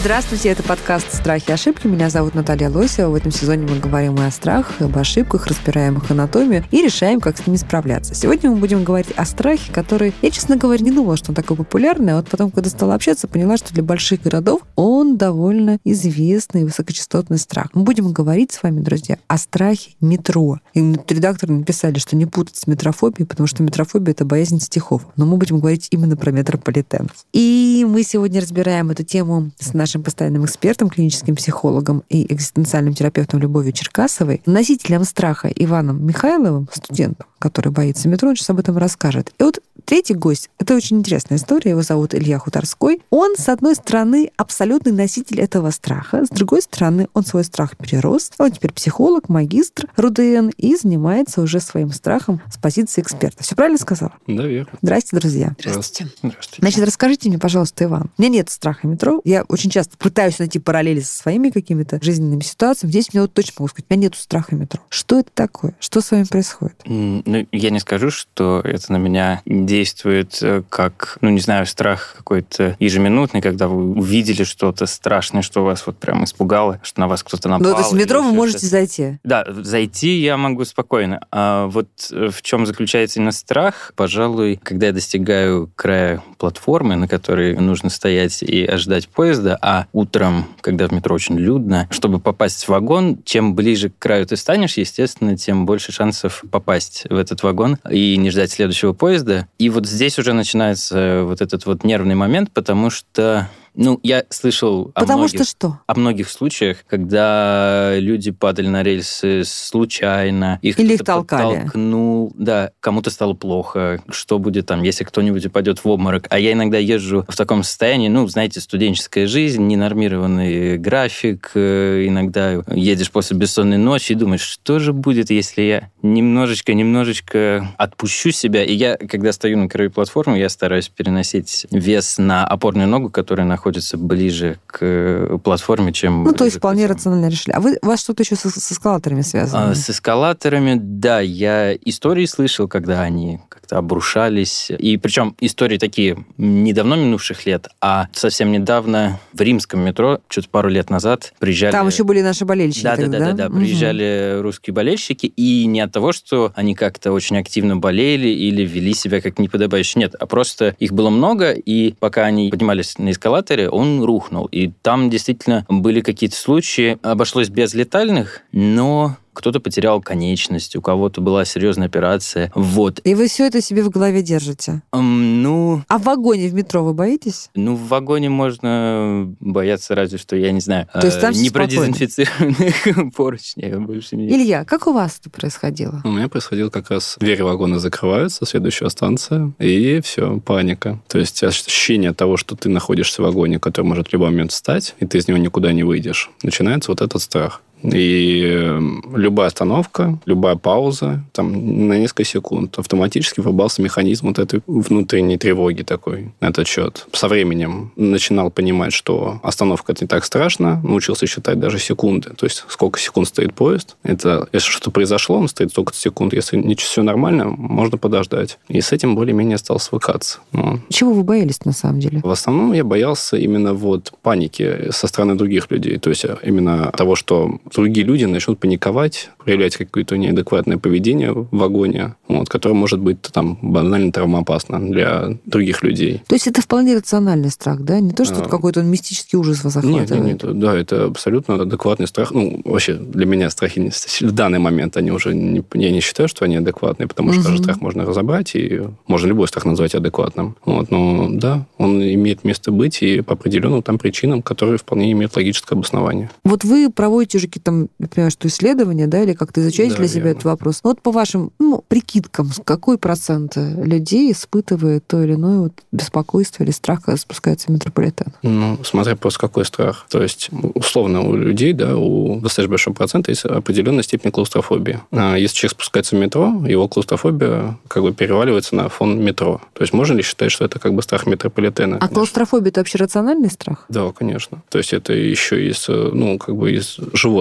Здравствуйте, это подкаст «Страхи и ошибки». Меня зовут Наталья Лосева. В этом сезоне мы говорим и о страхах, и об ошибках, разбираем их анатомию и решаем, как с ними справляться. Сегодня мы будем говорить о страхе, который, я, честно говоря, не думала, что он такой популярный, а вот потом, когда стала общаться, поняла, что для больших городов он довольно известный высокочастотный страх. Мы будем говорить с вами, друзья, о страхе метро. И редакторы написали, что не путать с метрофобией, потому что метрофобия — это боязнь стихов. Но мы будем говорить именно про метрополитен. И мы сегодня разбираем эту тему с нашим нашим постоянным экспертом, клиническим психологом и экзистенциальным терапевтом Любовью Черкасовой, носителем страха Иваном Михайловым, студентом, который боится метро, он сейчас об этом расскажет. И вот третий гость, это очень интересная история, его зовут Илья Хуторской. Он, с одной стороны, абсолютный носитель этого страха, с другой стороны, он свой страх перерос. Он теперь психолог, магистр РУДН и занимается уже своим страхом с позиции эксперта. Все правильно сказала? Да, верно. Здрасте, друзья. Здравствуйте. Здравствуйте. Значит, расскажите мне, пожалуйста, Иван. У меня нет страха метро. Я очень часто пытаюсь найти параллели со своими какими-то жизненными ситуациями. Здесь мне вот точно могу сказать, у меня нет страха метро. Что это такое? Что с вами происходит? Ну, я не скажу, что это на меня действует э, как, ну, не знаю, страх какой-то ежеминутный, когда вы увидели что-то страшное, что вас вот прям испугало, что на вас кто-то напал. Ну, то есть в метро вы можете что-то. зайти. Да, зайти я могу спокойно. А вот э, в чем заключается именно страх, пожалуй, когда я достигаю края платформы, на которой нужно стоять и ожидать поезда, а утром, когда в метро очень людно, чтобы попасть в вагон, чем ближе к краю ты станешь, естественно, тем больше шансов попасть в этот вагон и не ждать следующего поезда. И вот здесь уже начинается вот этот вот нервный момент, потому что ну, я слышал о Потому многих что что? о многих случаях, когда люди падали на рельсы случайно, их Или их толкали. подтолкнул, да, кому-то стало плохо, что будет там, если кто-нибудь упадет в обморок. А я иногда езжу в таком состоянии, ну, знаете, студенческая жизнь, ненормированный график, э, иногда едешь после бессонной ночи и думаешь, что же будет, если я немножечко-немножечко отпущу себя. И я, когда стою на краю платформы, я стараюсь переносить вес на опорную ногу, которая находится ближе к э, платформе, чем... Ну, то есть вполне рационально решили. А вы, у вас что-то еще с, с эскалаторами связано? А, С эскалаторами, да, я истории слышал, когда они как-то обрушались. И причем истории такие недавно минувших лет, а совсем недавно в римском метро, что-то пару лет назад, приезжали... Там еще были наши болельщики Да, да, тогда, да, да, да. Мгм. Приезжали русские болельщики, и не от того, что они как-то очень активно болели или вели себя как неподобающе. Нет, а просто их было много, и пока они поднимались на эскалаторе, он рухнул. И там действительно были какие-то случаи, обошлось без летальных, но кто-то потерял конечность, у кого-то была серьезная операция. Вот. И вы все это себе в голове держите. М, Ну, А в вагоне в метро вы боитесь? ну, в вагоне можно бояться разве что, я не знаю, То есть там э, всё спокойно? непродезинфицированных поручней. а больше не- Илья, как у вас это происходило? А У меня происходило как раз двери вагона закрываются, следующая станция, и все, паника. То есть ощущение того, что ты находишься в вагоне, который может в любой момент встать, и ты из него никуда не выйдешь. Начинается вот этот страх. И э, любая остановка, любая пауза, там, на несколько секунд, автоматически врубался механизм вот этой внутренней тревоги такой на этот счет. Со временем начинал понимать, что остановка это не так страшно, научился считать даже секунды. То есть сколько секунд стоит поезд. Это, если что-то произошло, он стоит столько секунд. Если не все нормально, можно подождать. И с этим более-менее стал свыкаться. Ну, Чего вы боялись на самом деле? в основном я боялся именно вот паники со стороны других людей. То есть именно того, что другие люди начнут паниковать, проявлять какое-то неадекватное поведение в вагоне, вот, которое может быть там банально травмоопасно для других людей. То есть это вполне рациональный страх, да? Не то, что А. какой-то мистический ужас вас Нет, захватывает. нет, нет, да, это абсолютно адекватный страх. Ну, вообще, для меня страхи в данный момент, они уже, не, я не считаю, что они адекватные, потому что Мгм. каждый страх можно разобрать, и можно любой страх назвать адекватным. Вот, но да, он имеет место быть, и по определенным там причинам, которые вполне имеют логическое обоснование. Вот вы проводите уже какие-то, там, понимаю, что исследования, да, или как-то изучаете Да, для себя верно. этот вопрос. Ну, вот по вашим ну, прикидкам, какой процент людей испытывает то или иное вот беспокойство или страх, когда спускается в метрополитен? Ну, смотря просто какой страх. То есть, условно, у людей, да, у достаточно большого процента есть определенная степень клаустрофобии. А если человек спускается в метро, его клаустрофобия как бы переваливается на фон метро. То есть, можно ли считать, что это как бы страх метрополитена? А клаустрофобия это вообще рациональный страх? Да, конечно. То есть это еще из, э, ну, как бы из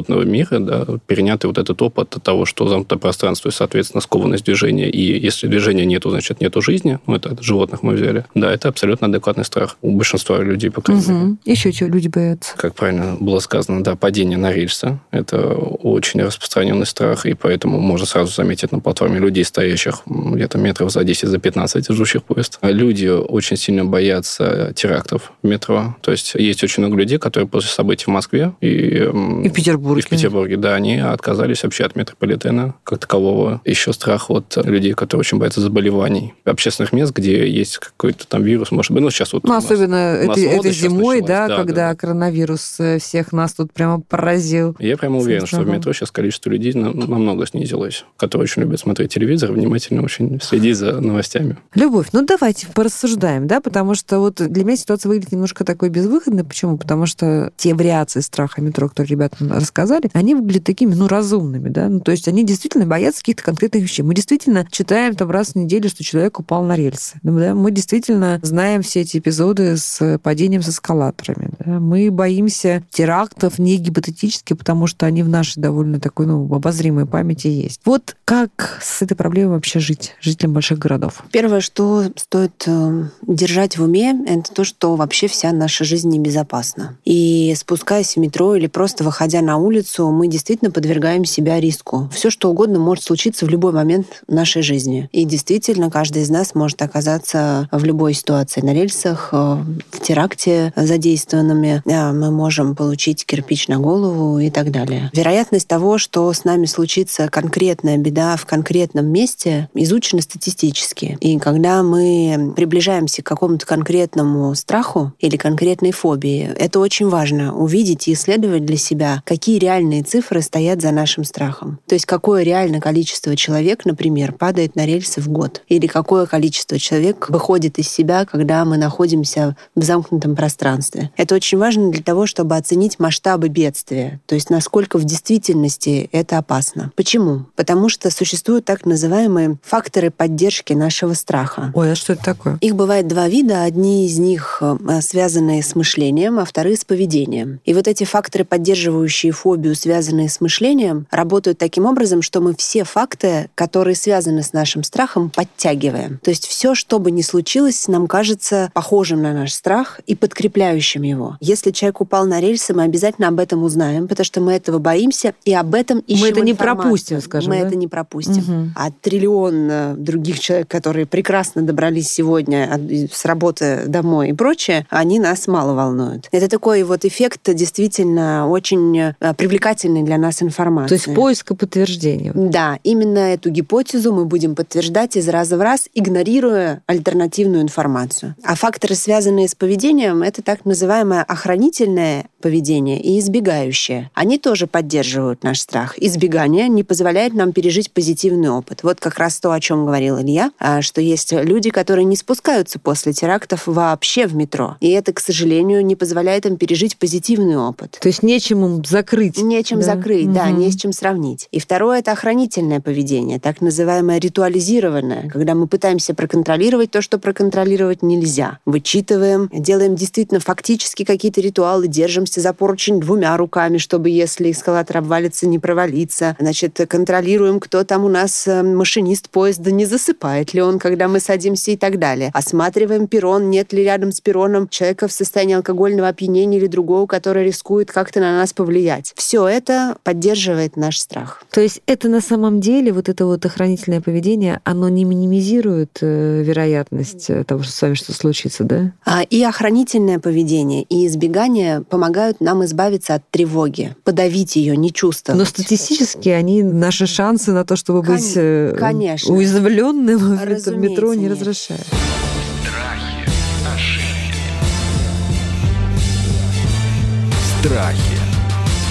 животного мира, да, перенятый вот этот опыт от того, что замкнутое пространство и, соответственно, скованность движения. И если движения нету, значит, нету жизни. Ну, это от животных мы взяли. Да, это абсолютно адекватный страх. У большинства людей, по крайней мере. Еще чего люди боятся? Как правильно было сказано, да, падение на рельсы. Это очень распространенный страх, и поэтому можно сразу заметить на платформе людей, стоящих где-то метров за 10, за 15, ждущих поезд. А Люди очень сильно боятся терактов в метро. То есть есть очень много людей, которые после событий в Москве и, И в Петербурге. И в Петербурге, да, они отказались вообще от метрополитена как такового. Еще страх от людей, которые очень боятся заболеваний. Общественных мест, где есть какой-то там вирус, может быть. Ну, сейчас вот Ну, особенно нас этой сейчас зимой, да, Да, когда да. коронавирус э, всех нас тут прямо поразил. Я прямо уверен, что в метро сейчас количество людей на- намного снизилось, которые очень любят смотреть телевизор, внимательно очень следить за новостями. Любовь, ну давайте порассуждаем, да, потому что вот для меня ситуация выглядит немножко такой безвыходной. Почему? Потому что те вариации страха метро, которые ребята нам рассказали, они выглядят такими, ну, разумными, да. Ну, то есть они действительно боятся каких-то конкретных вещей. Мы действительно читаем там раз в неделю, что человек упал на рельсы. Ну, да? Мы действительно знаем все эти эпизоды с падением с эскалаторами. да. Мы боимся терактов не гипотетически, потому что они в нашей довольно такой, ну, обозримой памяти есть. Вот как с этой проблемой вообще жить, жителям больших городов? Первое, что стоит э, держать в уме, это то, что вообще вся наша жизнь небезопасна. И спускаясь в метро или просто выходя на улицу, мы действительно подвергаем себя риску. Все, что угодно может случиться в любой момент нашей жизни. И действительно, каждый из нас может оказаться в любой ситуации. На рельсах, э, в теракте задействованными. Э, Мы можем получить кирпич на голову и так далее. Вероятность того, что с нами случится конкретная беда в конкретном месте, изучена статистически. И когда мы приближаемся к какому-то конкретному страху или конкретной фобии, это очень важно увидеть и исследовать для себя, какие реальные цифры стоят за нашим страхом. То есть какое реально количество человек, например, падает на рельсы в год. Или какое количество человек выходит из себя, когда мы находимся в замкнутом пространстве. Это очень важно для того, чтобы оценить масштабы бедствия, то есть насколько в действительности это опасно. Почему? Потому что существуют так называемые факторы поддержки нашего страха. Ой, а что это такое? Их бывает два вида. Одни из них э, связаны с мышлением, а вторые с поведением. И вот эти факторы, поддерживающие фобию, связанные с мышлением, работают таким образом, что мы все факты, которые связаны с нашим страхом, подтягиваем. То есть все, что бы ни случилось, нам кажется похожим на наш страх и подкрепляющим его. Если человек упал на рельсы, мы обязательно об этом узнаем, потому что мы этого боимся, и об этом ищем это не информацию. пропустим, скажем, Мы да? это не пропустим. Мгм. А триллион э, других человек, которые прекрасно добрались сегодня с работы домой и прочее, они нас мало волнуют. Это такой вот эффект действительно очень привлекательный для нас информации. То есть поиск и подтверждение. Да, именно эту гипотезу мы будем подтверждать из раза в раз, игнорируя альтернативную информацию. А факторы, связанные с поведением, это так называемое охранительное поведение и избегающее. Они тоже поддерживают наш страх. Избегание не позволяет нам пережить позитивный опыт. Вот как раз то, о чем говорил Илья, а, что есть люди, которые не спускаются после терактов вообще в метро. И это, к сожалению, не позволяет им пережить позитивный опыт. То есть нечем им закрыть. Нечем да? закрыть, да, Мгм. не с чем сравнить. И второе — это охранительное поведение, так называемое ритуализированное, когда мы пытаемся проконтролировать то, что проконтролировать нельзя. Вычитываем, делаем действительно фактически какие-то ритуалы, держимся за поручень двумя руками, чтобы, если эскалатор обвалится, не провалиться. Значит, контролируем, кто там у нас э, машинист поезда, не засыпает ли он, когда мы садимся и так далее. Осматриваем перрон, нет ли рядом с перроном человека в состоянии алкогольного опьянения или другого, который рискует как-то на нас повлиять. Все это поддерживает наш страх. То есть это на самом деле, вот это вот охранительное поведение, оно не минимизирует э, вероятность э, того, что с вами что случится, да? А, И охранительное поведение, и избегание помогают нам избавиться от тревоги, подавить ее, не чувствовать. Но статистически они наши шансы на то, чтобы быть э, конечно. уязвленным в метро не нет. разрешают. Страхи,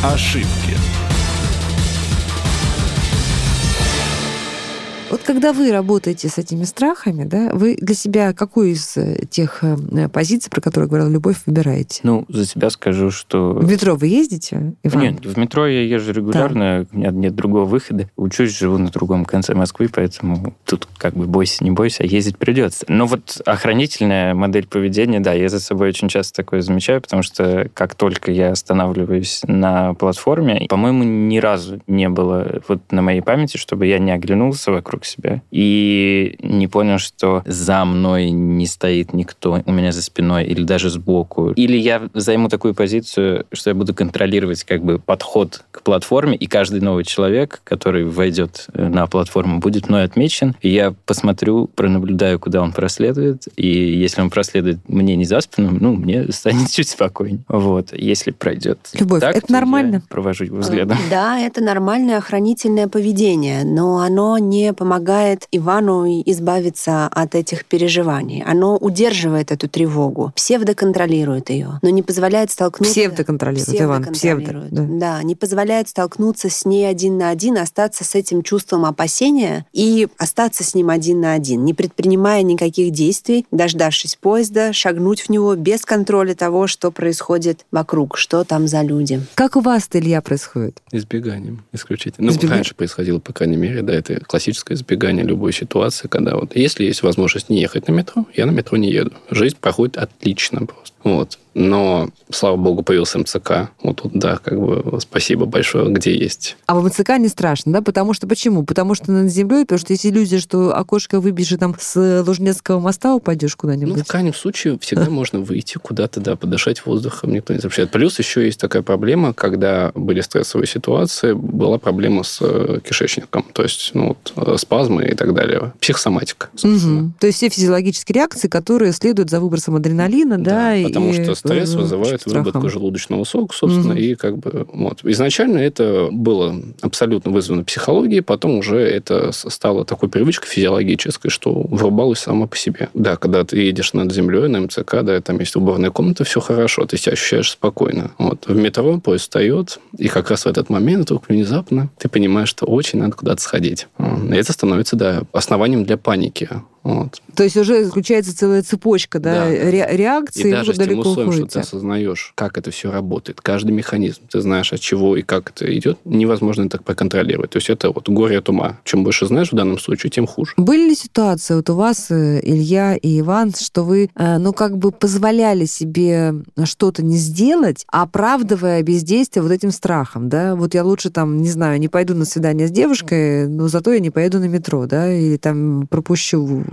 ошибки когда вы работаете с этими страхами, да, вы для себя какую из э, тех э, позиций, про которые говорила Любовь, выбираете? Ну, за себя скажу, что... В метро вы ездите, Иван? Нет, в метро я езжу регулярно, у меня нет другого выхода. Учусь, живу на другом конце Москвы, поэтому тут как бы бойся, не бойся, а ездить придется. Но вот охранительная модель поведения, да, я за собой очень часто такое замечаю, потому что как только я останавливаюсь на платформе, по-моему, ни разу не было вот на моей памяти, чтобы я не оглянулся вокруг себя и не понял, что за мной не стоит никто у меня за спиной или даже сбоку. Или я займу такую позицию, что я буду контролировать как бы подход к платформе, и каждый новый человек, который войдет э, на платформу, будет мной отмечен, и я посмотрю, пронаблюдаю, куда он проследует, и если он проследует мне не за спину, ну, мне станет чуть спокойнее. Вот. Если пройдет Любовь, так, это то нормально? я провожу его взглядом. Да, это нормальное охранительное поведение, но оно не помогает Ивану избавиться от этих переживаний. Оно удерживает эту тревогу, псевдоконтролирует ее, но не позволяет столкнуться... Псевдоконтролирует, Иван, псевдо. Псевдоконтролирует, да. Да, не позволяет столкнуться с ней один на один, остаться с этим чувством опасения и остаться с ним один на один, не предпринимая никаких действий, дождавшись поезда, шагнуть в него без контроля того, что происходит вокруг, что там за люди. Как у вас-то, Илья, происходит? Избеганием исключительно. Ну, Избега- раньше происходило, по крайней мере, да, это классическое избегание любой ситуации, когда вот если есть возможность не ехать на метро, я на метро не еду. Жизнь проходит отлично просто. Вот. Но, слава богу, появился МЦК. Вот тут, да, как бы спасибо большое, где есть. А в МЦК не страшно, да? Потому что почему? Потому что над землей, потому что есть иллюзия, что окошко выбежишь и там с Лужнецкого моста упадешь Ну, куда-нибудь. в крайнем случае, всегда можно выйти куда-то, да, подышать воздухом, никто не запрещает. Плюс еще есть такая проблема, когда были стрессовые ситуации, была проблема с э, кишечником, то есть, ну, вот, э, спазмы и так далее. Психосоматика, собственно. Мгм. То есть все физиологические реакции, которые следуют за выбросом адреналина, да, и потому что стресс вызывает страхом. выработку желудочного сока, собственно, Мгм. и как бы вот. Изначально это было абсолютно вызвано психологией, потом уже это стало такой привычкой физиологической, что врубалось само по себе. Да, когда ты едешь над землей на МЦК, да, там есть уборная комната, все хорошо, ты себя ощущаешь спокойно. Вот. В метро поезд встает, и как раз в этот момент вдруг внезапно ты понимаешь, что очень надо куда-то сходить. И это становится, да, основанием для паники. Вот. То есть уже включается целая цепочка да, Да. ре- реакций, И даже с тем условием, что ты уходите. осознаешь, как это все работает, каждый механизм, ты знаешь, от чего и как это идет, невозможно это проконтролировать. То есть это вот горе от ума. Чем больше знаешь в данном случае, тем хуже. Были ли ситуации вот у вас, э, Илья и Иван, что вы, э, ну, как бы позволяли себе что-то не сделать, оправдывая бездействие вот этим страхом, да? Вот я лучше там, не знаю, не пойду на свидание с девушкой, но зато я не поеду на метро, да? Или там пропущу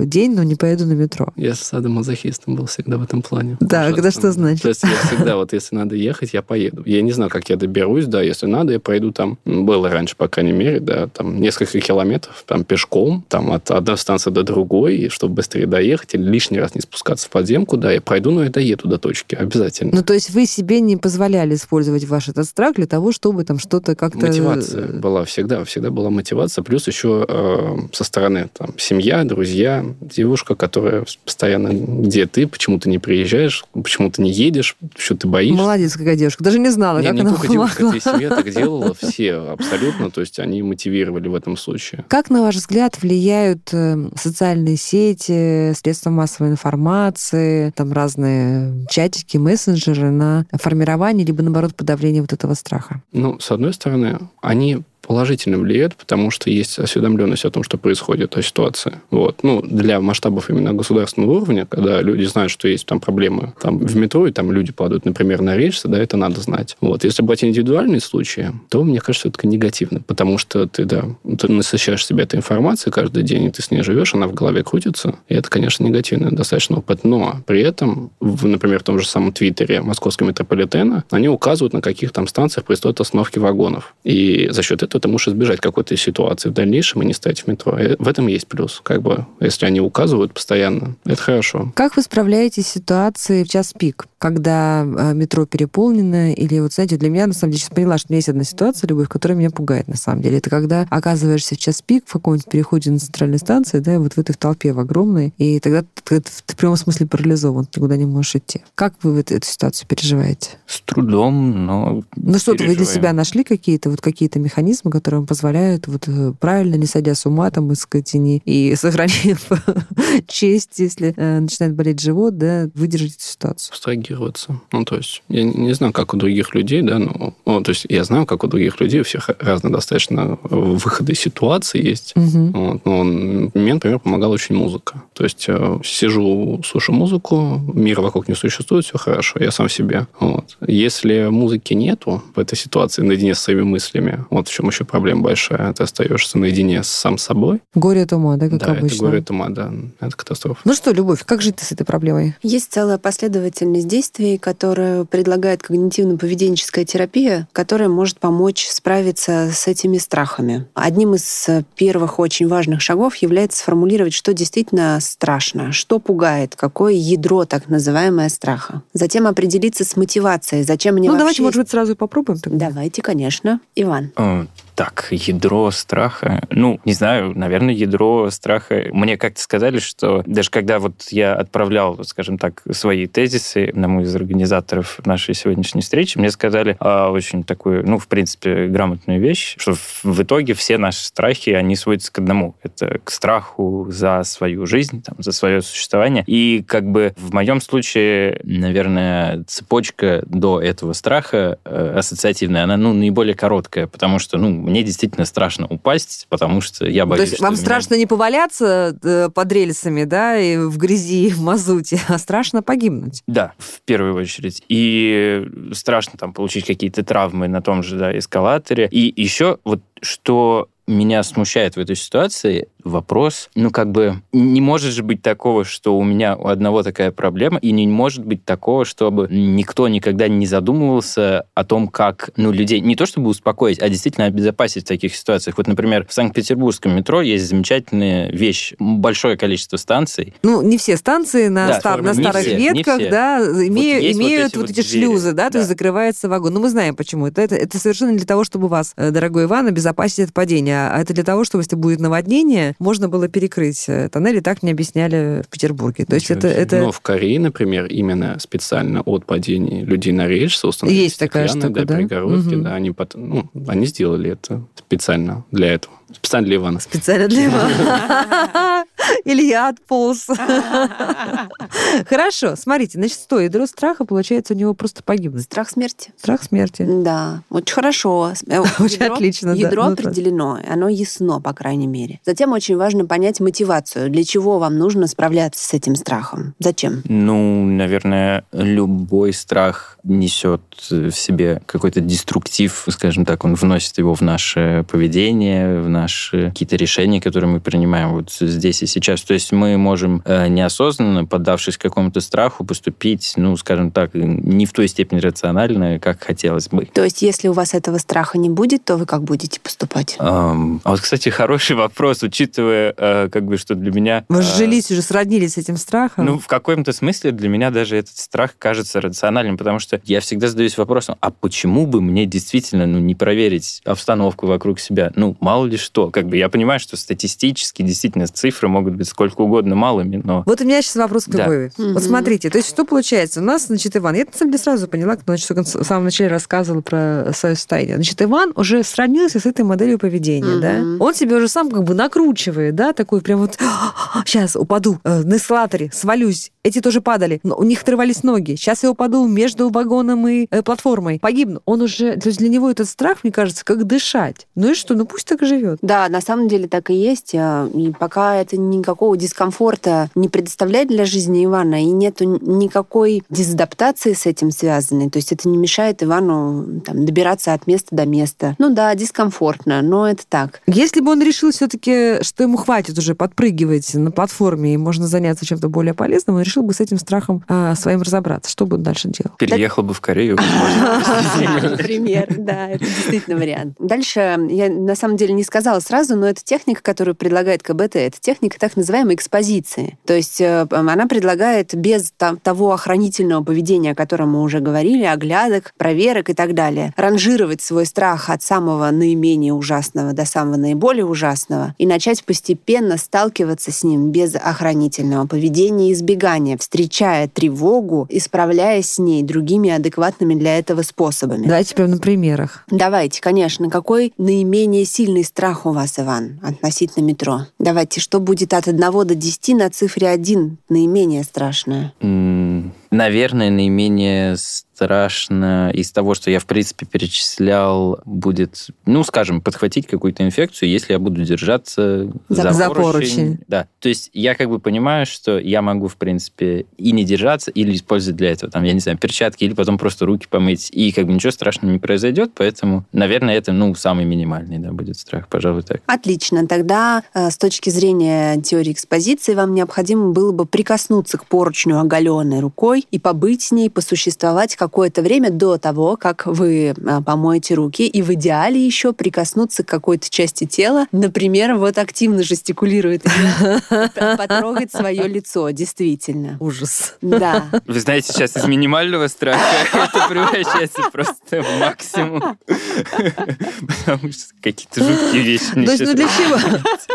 э, день, но не поеду на метро. Я с садомазохистом был всегда в этом плане. Да, когда что значит? То есть я всегда, вот если надо ехать, я поеду. Я не знаю, как я доберусь, да, если надо, я пройду там, было раньше, по крайней мере, да, там несколько километров, там пешком, там от одной станции до другой, и чтобы быстрее доехать, или лишний раз не спускаться в подземку, да, я пройду, но я доеду до точки, обязательно. Ну, то есть вы себе не позволяли использовать ваш этот страх для того, чтобы там что-то как-то... Мотивация э, была всегда, всегда была мотивация. Плюс еще э, со стороны там, семья, друзья, девушка, которая постоянно, где ты, почему ты не приезжаешь, почему ты не едешь, что ты боишься. Молодец, какая девушка. Даже не знала, Не, как не она только девушка, помогла. это и семья так делала, все абсолютно, то есть они мотивировали в этом случае. Как, на ваш взгляд, влияют э, социальные сети, средства массовой информации, там разные чатики, мессенджеры на формирование либо, наоборот, подавление вот этого страха? Ну, с одной стороны, они положительно влияют, потому что есть осведомленность о том, что происходит, о ситуации. Вот. Ну, для масштабов именно государственного уровня, когда люди знают, что есть там проблемы там, в метро, и там люди падают, например, на рельсы, да, это надо знать. Вот. Если брать индивидуальные случаи, то, мне кажется, это негативно, потому что ты, да, ты насыщаешь себя этой информацией каждый день, и ты с ней живешь, она в голове крутится, и это, конечно, негативный достаточно опыт. Но при этом, в, например, в том же самом Твиттере Московского метрополитена, они указывают, на каких там станциях происходят остановки вагонов. И за счет этого ты можешь избежать какой-то ситуации в дальнейшем и не стоять в метро. И в этом есть плюс. Как бы, если они указывают постоянно, это хорошо. Как вы справляетесь с ситуацией в час пик, когда э, метро переполнено? Или вот, знаете, для меня, на самом деле, сейчас поняла, что у меня есть одна ситуация, любовь, которая меня пугает, на самом деле. Это когда оказываешься в час пик в каком-нибудь переходе на центральной станции, да, вот в этой в толпе в огромной, и тогда ты, ты в прямом смысле парализован, ты никуда не можешь идти. Как вы вот эту ситуацию переживаете? С трудом, но Ну что-то вы для себя нашли какие-то вот какие-то механизмы, механизмы, которые позволяют вот э, правильно, не сойдя с ума, там, из тени и сохранив честь, если э, начинает болеть живот, да, выдержать эту ситуацию. Абстрагироваться. Ну, то есть, я не знаю, как у других людей, да, но, ну, то есть, я знаю, как у других людей, у всех разные достаточно выходы из ситуации есть. Мгм. Вот. Но мне, например, помогала очень музыка. То есть э, сижу, слушаю музыку, мир вокруг не существует, все хорошо, я сам себе. Вот. Если музыки нету в этой ситуации наедине с своими мыслями, вот в чем еще проблема большая, ты остаешься наедине с сам собой. Горе от ума, да, как да, обычно. это горе от ума, да, это катастрофа. Ну что, Любовь, как жить с этой проблемой? Есть целая последовательность действий, которую предлагает когнитивно-поведенческая терапия, которая может помочь справиться с этими страхами. Одним из первых очень важных шагов является сформулировать, что действительно страшно, что пугает, какое ядро так называемое страха. Затем определиться с мотивацией, зачем мне ну, вообще давайте, может быть, сразу попробуем. тогда. Давайте, конечно. Иван. Э, Так, ядро страха. Ну, не знаю, наверное, ядро страха. Мне как-то сказали, что даже когда вот я отправлял, скажем так, свои тезисы одному из организаторов нашей сегодняшней встречи, мне сказали а, очень такую, ну, в принципе, грамотную вещь, что в, итоге все наши страхи, они сводятся к одному. Это к страху за свою жизнь, там, за свое существование. И как бы в моем случае, наверное, цепочка до этого страха э, ассоциативная, она, ну, наиболее короткая, потому что, ну, мне действительно страшно упасть, потому что я То боюсь, есть что вам меня- страшно не поваляться э, под рельсами, да, и в грязи, и в мазуте, а страшно погибнуть. Да, в первую очередь. И страшно там получить какие-то травмы на том же да, эскалаторе. И еще вот что меня смущает в этой ситуации вопрос, ну как бы не может же быть такого, что у меня у одного такая проблема, и не может быть такого, чтобы никто никогда не задумывался о том, как ну, людей не то чтобы успокоить, а действительно обезопасить в таких ситуациях. Вот, например, в Санкт-Петербургском метро есть замечательная вещь, большое количество станций, Ну, не все станции на, Да, стар- на старых все, ветках, все. да, есть вот имеют эти вот вот эти двери, шлюзы, да, то есть да. закрывается вагон. Ну, мы знаем, почему. Это, это, это совершенно для того, чтобы вас, э, дорогой Иван, обезопасить от падения. А это для того, чтобы, если будет наводнение, можно было перекрыть э, тоннели. Так мне объясняли в Петербурге. То есть Ничего это... себе. это... Но в Корее, например, именно специально от падений людей на рельсы установили Есть такая штука, да? да, перегородки, Мгм. да, они, пот- ну, они сделали это специально для этого. Специально для Ивана. Специально для Ивана. Илья отполз. Хорошо, смотрите, значит, сто ядро страха, получается, у него просто погибнуть. Страх смерти. Страх смерти. Да, очень хорошо. Э, Очень отлично. Ядро Ну, определено, оно ясно, по крайней мере. Затем очень важно понять мотивацию. Для чего вам нужно справляться с этим страхом? Зачем? Ну, наверное, любой страх несет в себе какой-то деструктив, скажем так, он вносит его в наше поведение, в наши какие-то решения, которые мы принимаем вот здесь и сейчас. То есть мы можем э, неосознанно, поддавшись какому-то страху, поступить, ну, скажем так, не в той степени рационально, как хотелось бы. То есть, если у вас этого страха не будет, то вы как будете поступать? Ам, А вот, кстати, хороший вопрос, учитывая, э, как бы, что для меня... Вы э, сжились уже, сроднились с этим страхом. Ну, в каком-то смысле для меня даже этот страх кажется рациональным, потому что я всегда задаюсь вопросом, а почему бы мне действительно ну, не проверить обстановку вокруг себя? Ну, мало ли что. Как бы я понимаю, что статистически действительно цифры могут быть сколько угодно малыми, но... Вот у меня сейчас вопрос к Да. Любови. Мгм. Вот смотрите, то есть что получается? У нас, значит, Иван, я на самом деле сразу поняла, когда значит, только в самом начале рассказывала про свое состояние. Значит, Иван уже сравнился с этой моделью поведения, да? Он себе уже сам как бы накручивает, да, такой прям вот сейчас упаду э, на эскалаторе, свалюсь. Эти тоже падали, но у них отрывались ноги. Сейчас я упаду между вагоном и э, платформой. Погибну. Он уже, то есть для него этот страх, мне кажется, как дышать. Ну и что? Ну пусть так и живет. Да, на самом деле так и есть. а, И пока это никакого дискомфорта не предоставляет для жизни Ивана, и нету никакой дезадаптации с этим связанной, то есть это не мешает Ивану там, добираться от места до места. Ну да, дискомфортно, но это так. Если бы он решил все-таки, что ему хватит уже подпрыгивать на платформе и можно заняться чем-то более полезным, он решил бы с этим страхом а, своим разобраться. Что бы он дальше делал? Переехал бы в Корею. Например, да, это действительно вариант. Дальше я на самом деле не сказала сразу, но это техника, которую предлагает КБТ, это техника так называемой экспозиции. То есть э, она предлагает без того охранительного поведения, о котором мы уже говорили, оглядок, проверок и так далее, ранжировать свой страх от самого наименее ужасного до самого наиболее ужасного и начать постепенно сталкиваться с ним без охранительного поведения и избегания заранее, встречая тревогу и справляясь с ней другими адекватными для этого способами. Давайте прям на примерах. Давайте, конечно. Какой наименее сильный страх у вас, Иван, относительно метро? Давайте, что будет от 1 до 10 на цифре 1 наименее страшное? М, Наверное, наименее страшно из того, что я, в принципе, перечислял, будет, ну, скажем, подхватить какую-то инфекцию, если я буду держаться За- за поручень. Да. То есть я как бы понимаю, что я могу, в принципе, и не держаться, или использовать для этого, там, я не знаю, перчатки, или потом просто руки помыть, и как бы ничего страшного не произойдет, поэтому, наверное, это, ну, самый минимальный, да, будет страх, пожалуй, так. Отлично. Тогда э, с точки зрения теории экспозиции вам необходимо было бы прикоснуться к поручню оголенной рукой и побыть с ней, посуществовать какое-то время до того, как вы э, помоете руки, и в идеале еще прикоснуться к какой-то части тела. Например, вот активно жестикулирует потрогать свое лицо, действительно. Ужас. Да. Вы знаете, сейчас из минимального страха это превращается просто в максимум. Потому что какие-то жуткие вещи мне То есть, ну для чего?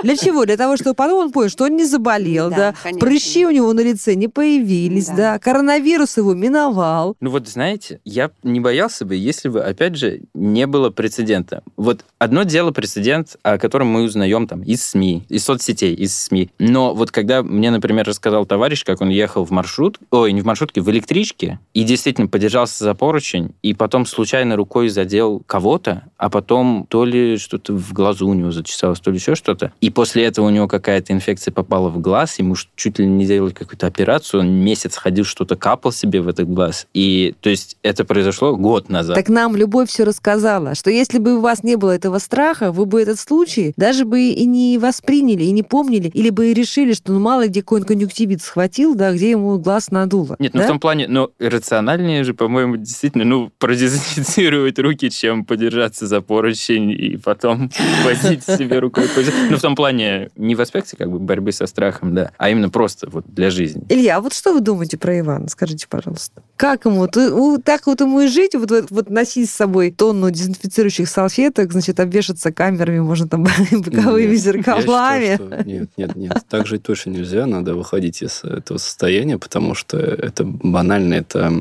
Для чего? Для того, чтобы потом он понял, что он не заболел, Да, прыщи у него на лице не появились, Да. да, коронавирус его миновал. Ну вот, знаете, я не боялся бы, если бы, опять же, не было прецедента. Вот одно дело прецедент, о котором мы узнаем там из СМИ, из соцсетей, из СМИ. Но вот когда мне, например, рассказал товарищ, как он ехал в маршрут, ой, не в маршрутке, в электричке, и действительно подержался за поручень, и потом случайно рукой задел кого-то, а потом то ли что-то в глазу у него зачесалось, то ли еще что-то. И после этого у него какая-то инфекция попала в глаз, ему чуть ли не делали какую-то операцию, он месяц ходил, что-то капал себе в этот глаз. И, то есть, это произошло год назад. Так нам Любовь все рассказала, что если бы у вас не было этого страха, вы бы этот случай даже бы и не восприняли, и не помнили, или бы и решили, что ну мало где какой-нибудь конъюнктивит схватил, да, где ему глаз надуло. Нет, ну да? в том плане, ну, рациональнее же, по-моему, действительно, ну, продезинфицировать руки, чем подержаться за поручень и потом возить себе рукой. Ну, в том плане, не в аспекте как бы борьбы со страхом, да, а именно просто вот для жизни. Илья, а вот что вы думаете про Ивана? Скажите, пожалуйста. Как ему? Ты- у- так вот ему и жить? Вот, вот, вот носить с собой тонну дезинфицирующих салфеток, значит, обвешаться камерами, можно там боковыми Нет, зеркалами. Считаю, что нет, нет, нет. Так жить точно нельзя. Надо выходить из этого состояния, потому что это банально, это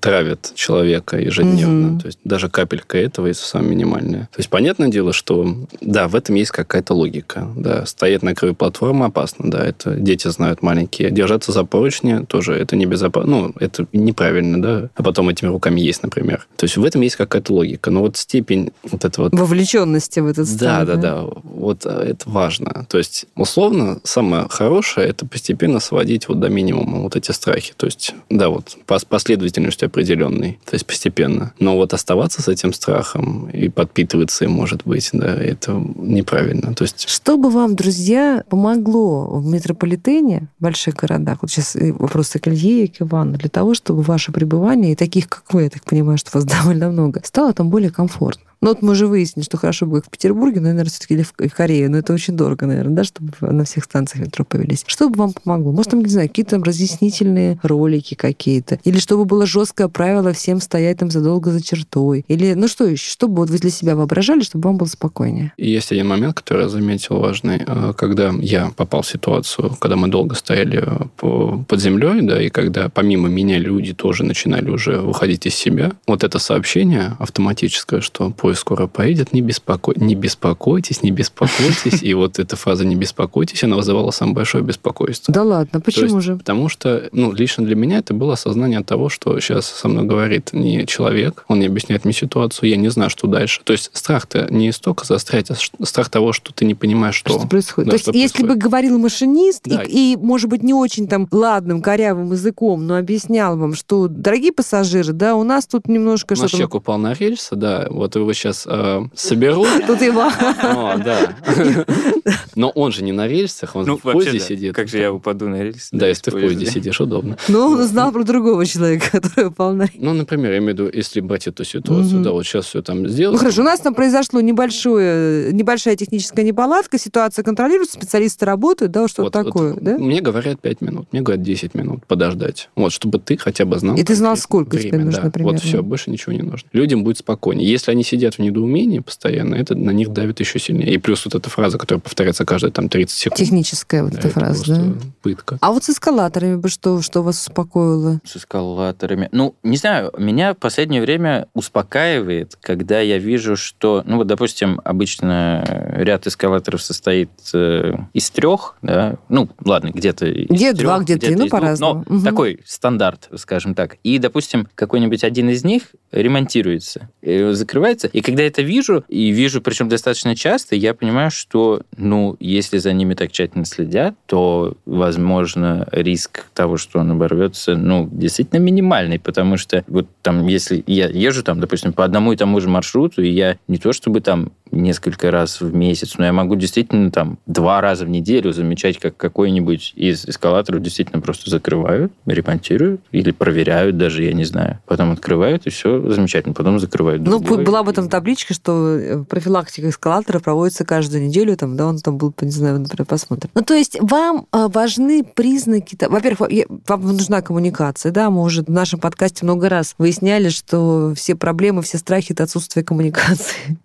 травит человека ежедневно. Мгм. То есть даже капелька этого, если самое минимальное. То есть понятное дело, что да, в этом есть какая-то логика. Да, стоять на краю платформы опасно, да, это дети знают маленькие. Держаться за поручни тоже это небезопасно, ну, это неправильно, да, а потом этими руками есть, например. То есть в этом есть какая-то логика. Но вот степень вот этого вот Вовлеченности в этот да, страх, да, да. Вот э, это важно. То есть, условно, самое хорошее это постепенно сводить вот до минимума вот эти страхи. То есть, да, вот пос- последовательностью определенной, то есть постепенно. Но вот оставаться с этим страхом и подпитываться им, может быть, да, это неправильно. То есть, Что бы вам, друзья, помогло в метрополитене, в больших городах, вот сейчас и вопрос и к Илье, и к Ивану, для того, чтобы ваше пребывание, и таких, как вы, я так понимаю, что вас довольно много, стало там более комфортно? Ну вот мы уже выяснили, что хорошо бы в Петербурге, но, наверное, все-таки или в, в Корее, но это очень дорого, наверное, да, чтобы на всех станциях метро появились. Что бы вам помогло? Может, там, не знаю, какие-то там разъяснительные ролики какие-то? Или чтобы было жесткое правило всем стоять там задолго за чертой? Или, ну что еще? Что бы вот вы для себя воображали, чтобы вам было спокойнее? Есть один момент, который я заметил важный. Э, Когда я попал в ситуацию, когда мы долго стояли э, по- под землей, да, и когда помимо меня люди тоже начинали уже выходить из себя, вот это сообщение автоматическое, что поезд скоро поедет, не, беспоко... не беспокойтесь, не беспокойтесь. И вот эта фраза «не беспокойтесь», она вызывала самое большое беспокойство. Да ладно, почему есть, же? Потому что, ну, лично для меня это было осознание того, что сейчас со мной говорит не человек, он не объясняет мне ситуацию, я не знаю, что дальше. То есть страх-то не столько застрять, а страх того, что ты не понимаешь, что... Что происходит? Да, То есть, если бы говорил машинист Да. и, и, может быть, не очень там ладным, корявым языком, но объяснял вам, что, дорогие пассажиры, да, у нас тут немножко Наш что-то... человек упал на рельсы, да, вот его сейчас соберут. Тут его... О, да. Но он же не на рельсах, он Ну, в поезде да. сидит. Как же я упаду на рельсы? Да, если ты в поезде. сидишь, удобно. Но он узнал про другого человека, который упал на... Ну, например, я имею в виду, если брать эту ситуацию, да, вот сейчас все там сделать. Ну хорошо, у нас там произошло небольшое, небольшая техническая неполадка, ситуация контролируется, специалисты работают, да, что-то Вот- вот такое, да? Мне говорят 5 минут, мне говорят 10 минут подождать. Вот, чтобы ты хотя бы знал. И ты знал, сколько тебе время, нужно да. примерно? Вот все, больше ничего не нужно. Людям будет спокойнее. Если они сидят в недоумении постоянно, это на них давит еще сильнее. И плюс вот эта фраза, которая повторяется каждые там 30 секунд. Техническая вот Да, эта фраза, да? пытка. А вот с эскалаторами бы что, что вас успокоило? С эскалаторами. Ну, не знаю, меня в последнее время успокаивает, когда я вижу, что, ну вот, допустим, обычно ряд эскалаторов состоит э, из трех, да, ну, ладно, где-то из Где трех, два, где три, ну, по-разному. Но Мгм. такой стандарт, скажем так. И, допустим, какой-нибудь один из них ремонтируется, э, закрывается. И когда я это вижу, и вижу, причем достаточно часто, я понимаю, что, ну, если за ними так тщательно следят, то, возможно, риск того, что он оборвется, ну, действительно минимальный, потому что вот там, если я езжу там, допустим, по одному и тому же маршруту, и я не то чтобы там несколько раз в месяц, но я могу действительно там два раза в неделю замечать, как какой-нибудь из эскалаторов действительно просто закрывают, ремонтируют или проверяют даже, я не знаю. Потом открывают, и все замечательно. Потом закрывают. Ну, была бы там табличка, что э, профилактика эскалатора проводится каждую неделю, там, да, он там был, не знаю, например, посмотрим. Ну, то есть вам э, важны признаки... Во-первых, вам нужна коммуникация, да, мы уже в нашем подкасте много раз выясняли, что все проблемы, все страхи — это отсутствие коммуникации,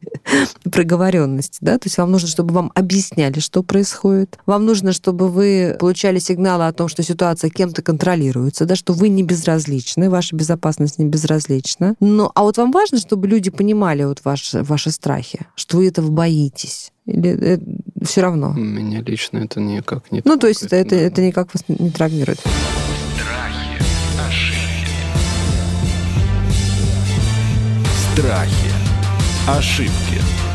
проговоренности, да, то есть вам нужно, чтобы вам объясняли, что происходит, вам нужно, чтобы вы получали сигналы о том, что ситуация кем-то контролируется, да, что вы не безразличны, ваша безопасность не безразлична. Но, а вот вам важно, чтобы люди понимали вот ваши, ваши страхи, что вы этого боитесь? Или все равно? Меня лично это никак не Ну, то есть это, это, это никак вас не травмирует. Страхи, ошибки. Страхи. Ошибки.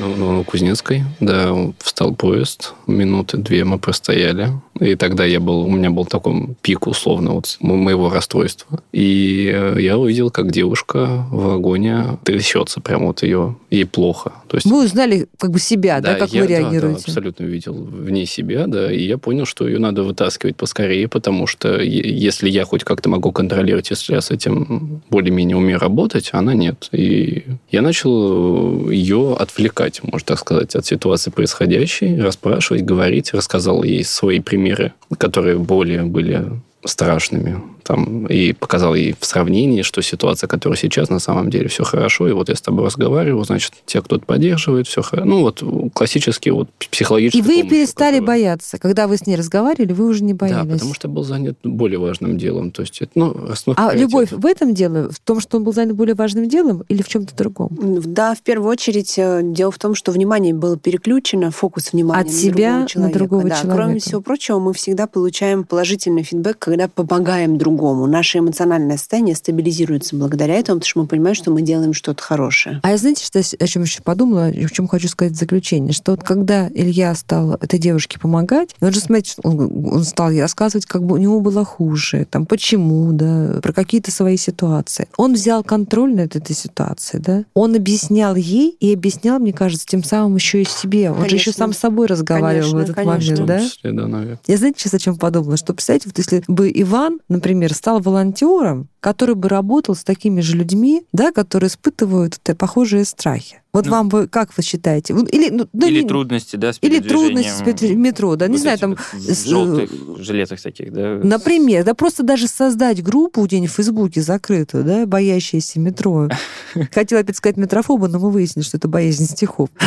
Ну, ну, на Кузнецкой, да, встал поезд, минуты две мы простояли. И тогда я был, у меня был такой пик, условно, вот мо- моего расстройства. И э, я увидел, как девушка в вагоне трясется, прям вот ее, ей плохо. То есть Вы узнали как бы себя, да, как я, вы да, да, реагируете? абсолютно увидел в ней себя, да, и я понял, что ее надо вытаскивать поскорее, потому что если я хоть как-то могу контролировать, если я с этим более-менее умею работать, она нет. И я начал ее отвлекать, можно так сказать, от ситуации происходящей, расспрашивать, говорить, рассказал ей свои примеры, которые более были страшными. Там, и показал ей в сравнении, что ситуация, которая сейчас, на самом деле все хорошо, и вот я с тобой разговариваю, значит, тебя кто-то поддерживает, все хорошо. Ну, вот классический вот психологический И вы помощь, перестали который- бояться. Когда вы с ней разговаривали, вы уже не боялись. Да, потому что был занят более важным делом. То есть, это, ну, А любовь в этом дело? В том, что он был занят более важным делом или в чем-то другом? Да, в первую очередь э, дело в том, что внимание было переключено, фокус внимания От на себя другого на человека. другого да. человека. Кроме всего прочего, мы всегда получаем положительный фидбэк, когда помогаем другому. Наше эмоциональное состояние стабилизируется благодаря этому, потому что мы понимаем, что мы делаем что-то хорошее. А я знаете, что, я о чем еще подумала, о чем хочу сказать в заключение, что вот когда Илья стал этой девушке помогать, он же, смотрите, он, он стал ей рассказывать, как бы у него было хуже, там, почему, да, про какие-то свои ситуации. Он взял контроль над этой ситуацией, да, он объяснял ей и объяснял, мне кажется, тем самым еще и себе. Он же еще Конечно. сам с собой разговаривал Конечно, в этот конечно. В момент, том да? числе, да, наверное. Я знаете, сейчас о чем подумала? Что, представьте, вот если бы Иван, например, стал волонтером, который бы работал с такими же людьми, да, которые испытывают похожие страхи. Вот Ну. вам бы, как вы считаете? Или, ну, да Или не- трудности, да, с или трудности с метро, да, не Вот знаю, эти там... желтых жилетах таких, да. Например, да просто даже создать группу где-нибудь в Фейсбуке закрытую, да, боящиеся метро. Хотела опять сказать метрофоба, но мы выяснили, что это боязнь стихов.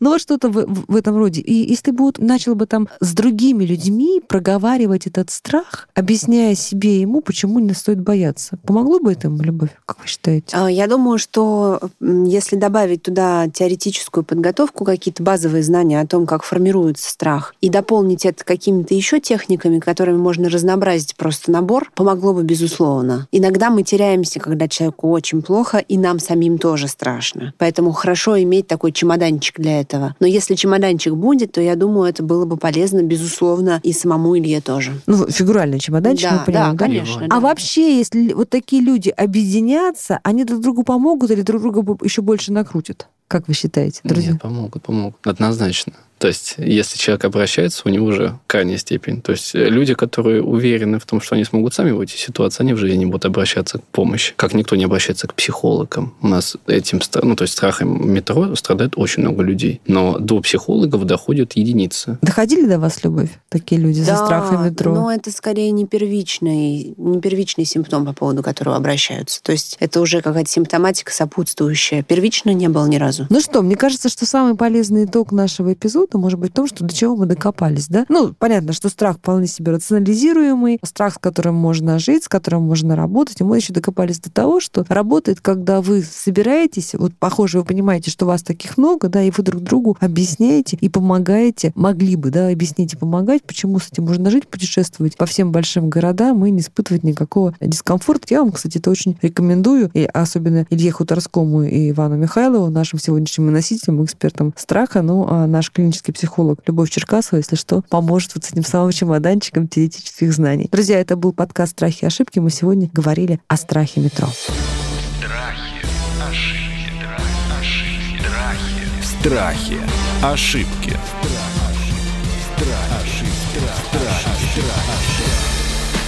Ну вот что-то в, в этом роде. И если бы вот начал бы там с другими людьми проговаривать этот страх, объясняя себе и ему, почему не стоит бояться, помогло бы это ему, Любовь, как вы считаете? А, Я думаю, что если добавить туда теоретическую подготовку, какие-то базовые знания о том, как формируется страх, и дополнить это какими-то еще техниками, которыми можно разнообразить просто набор, помогло бы безусловно. Иногда мы теряемся, когда человеку очень плохо, и нам самим тоже страшно. Поэтому хорошо иметь такой чемоданчик для этого. Но если чемоданчик будет, то я думаю, это было бы полезно, безусловно, и самому Илье тоже. Ну, фигуральный чемоданчик, да, мы понимаем, да, да? конечно. А да. вообще, если вот такие люди объединятся, они друг другу помогут или друг друга еще больше накрутят? Как вы считаете, друзья? Нет, помогут, помогут. Однозначно. То есть, если человек обращается, у него уже крайняя степень. То есть, э, люди, которые уверены в том, что они смогут сами выйти из ситуации, они в жизни не будут обращаться к помощи. Как никто не обращается к психологам. У нас этим, ну, то есть, страхом метро страдает очень много людей. Но до психологов доходят единицы. Доходили до вас, Любовь, такие люди да, за страхом метро? но это скорее не первичный, не первичный симптом, по поводу которого обращаются. То есть, это уже какая-то симптоматика сопутствующая. Первично не было ни разу. Ну что, мне кажется, что самый полезный итог нашего эпизода может быть в том, что до чего мы докопались, да? Ну, понятно, что страх вполне себе рационализируемый, страх, с которым можно жить, с которым можно работать. И мы еще докопались до того, что работает, когда вы собираетесь, вот, похоже, вы понимаете, что вас таких много, да, и вы друг другу объясняете и помогаете, могли бы, да, объяснить и помогать, почему с этим можно жить, путешествовать по всем большим городам и не испытывать никакого дискомфорта. Я вам, кстати, это очень рекомендую, и особенно Илье Хуторскому и Ивану Михайлову, нашим сегодняшним носителям, экспертам страха, ну, а наш клинический психолог Любовь Черкасова, если что, поможет вот с этим самым чемоданчиком теоретических знаний. Друзья, это был подкаст «Страхи и ошибки». Мы сегодня говорили о страхе метро. Страхи, ошибки, ошибки, страхи. Страхи. Ошибки.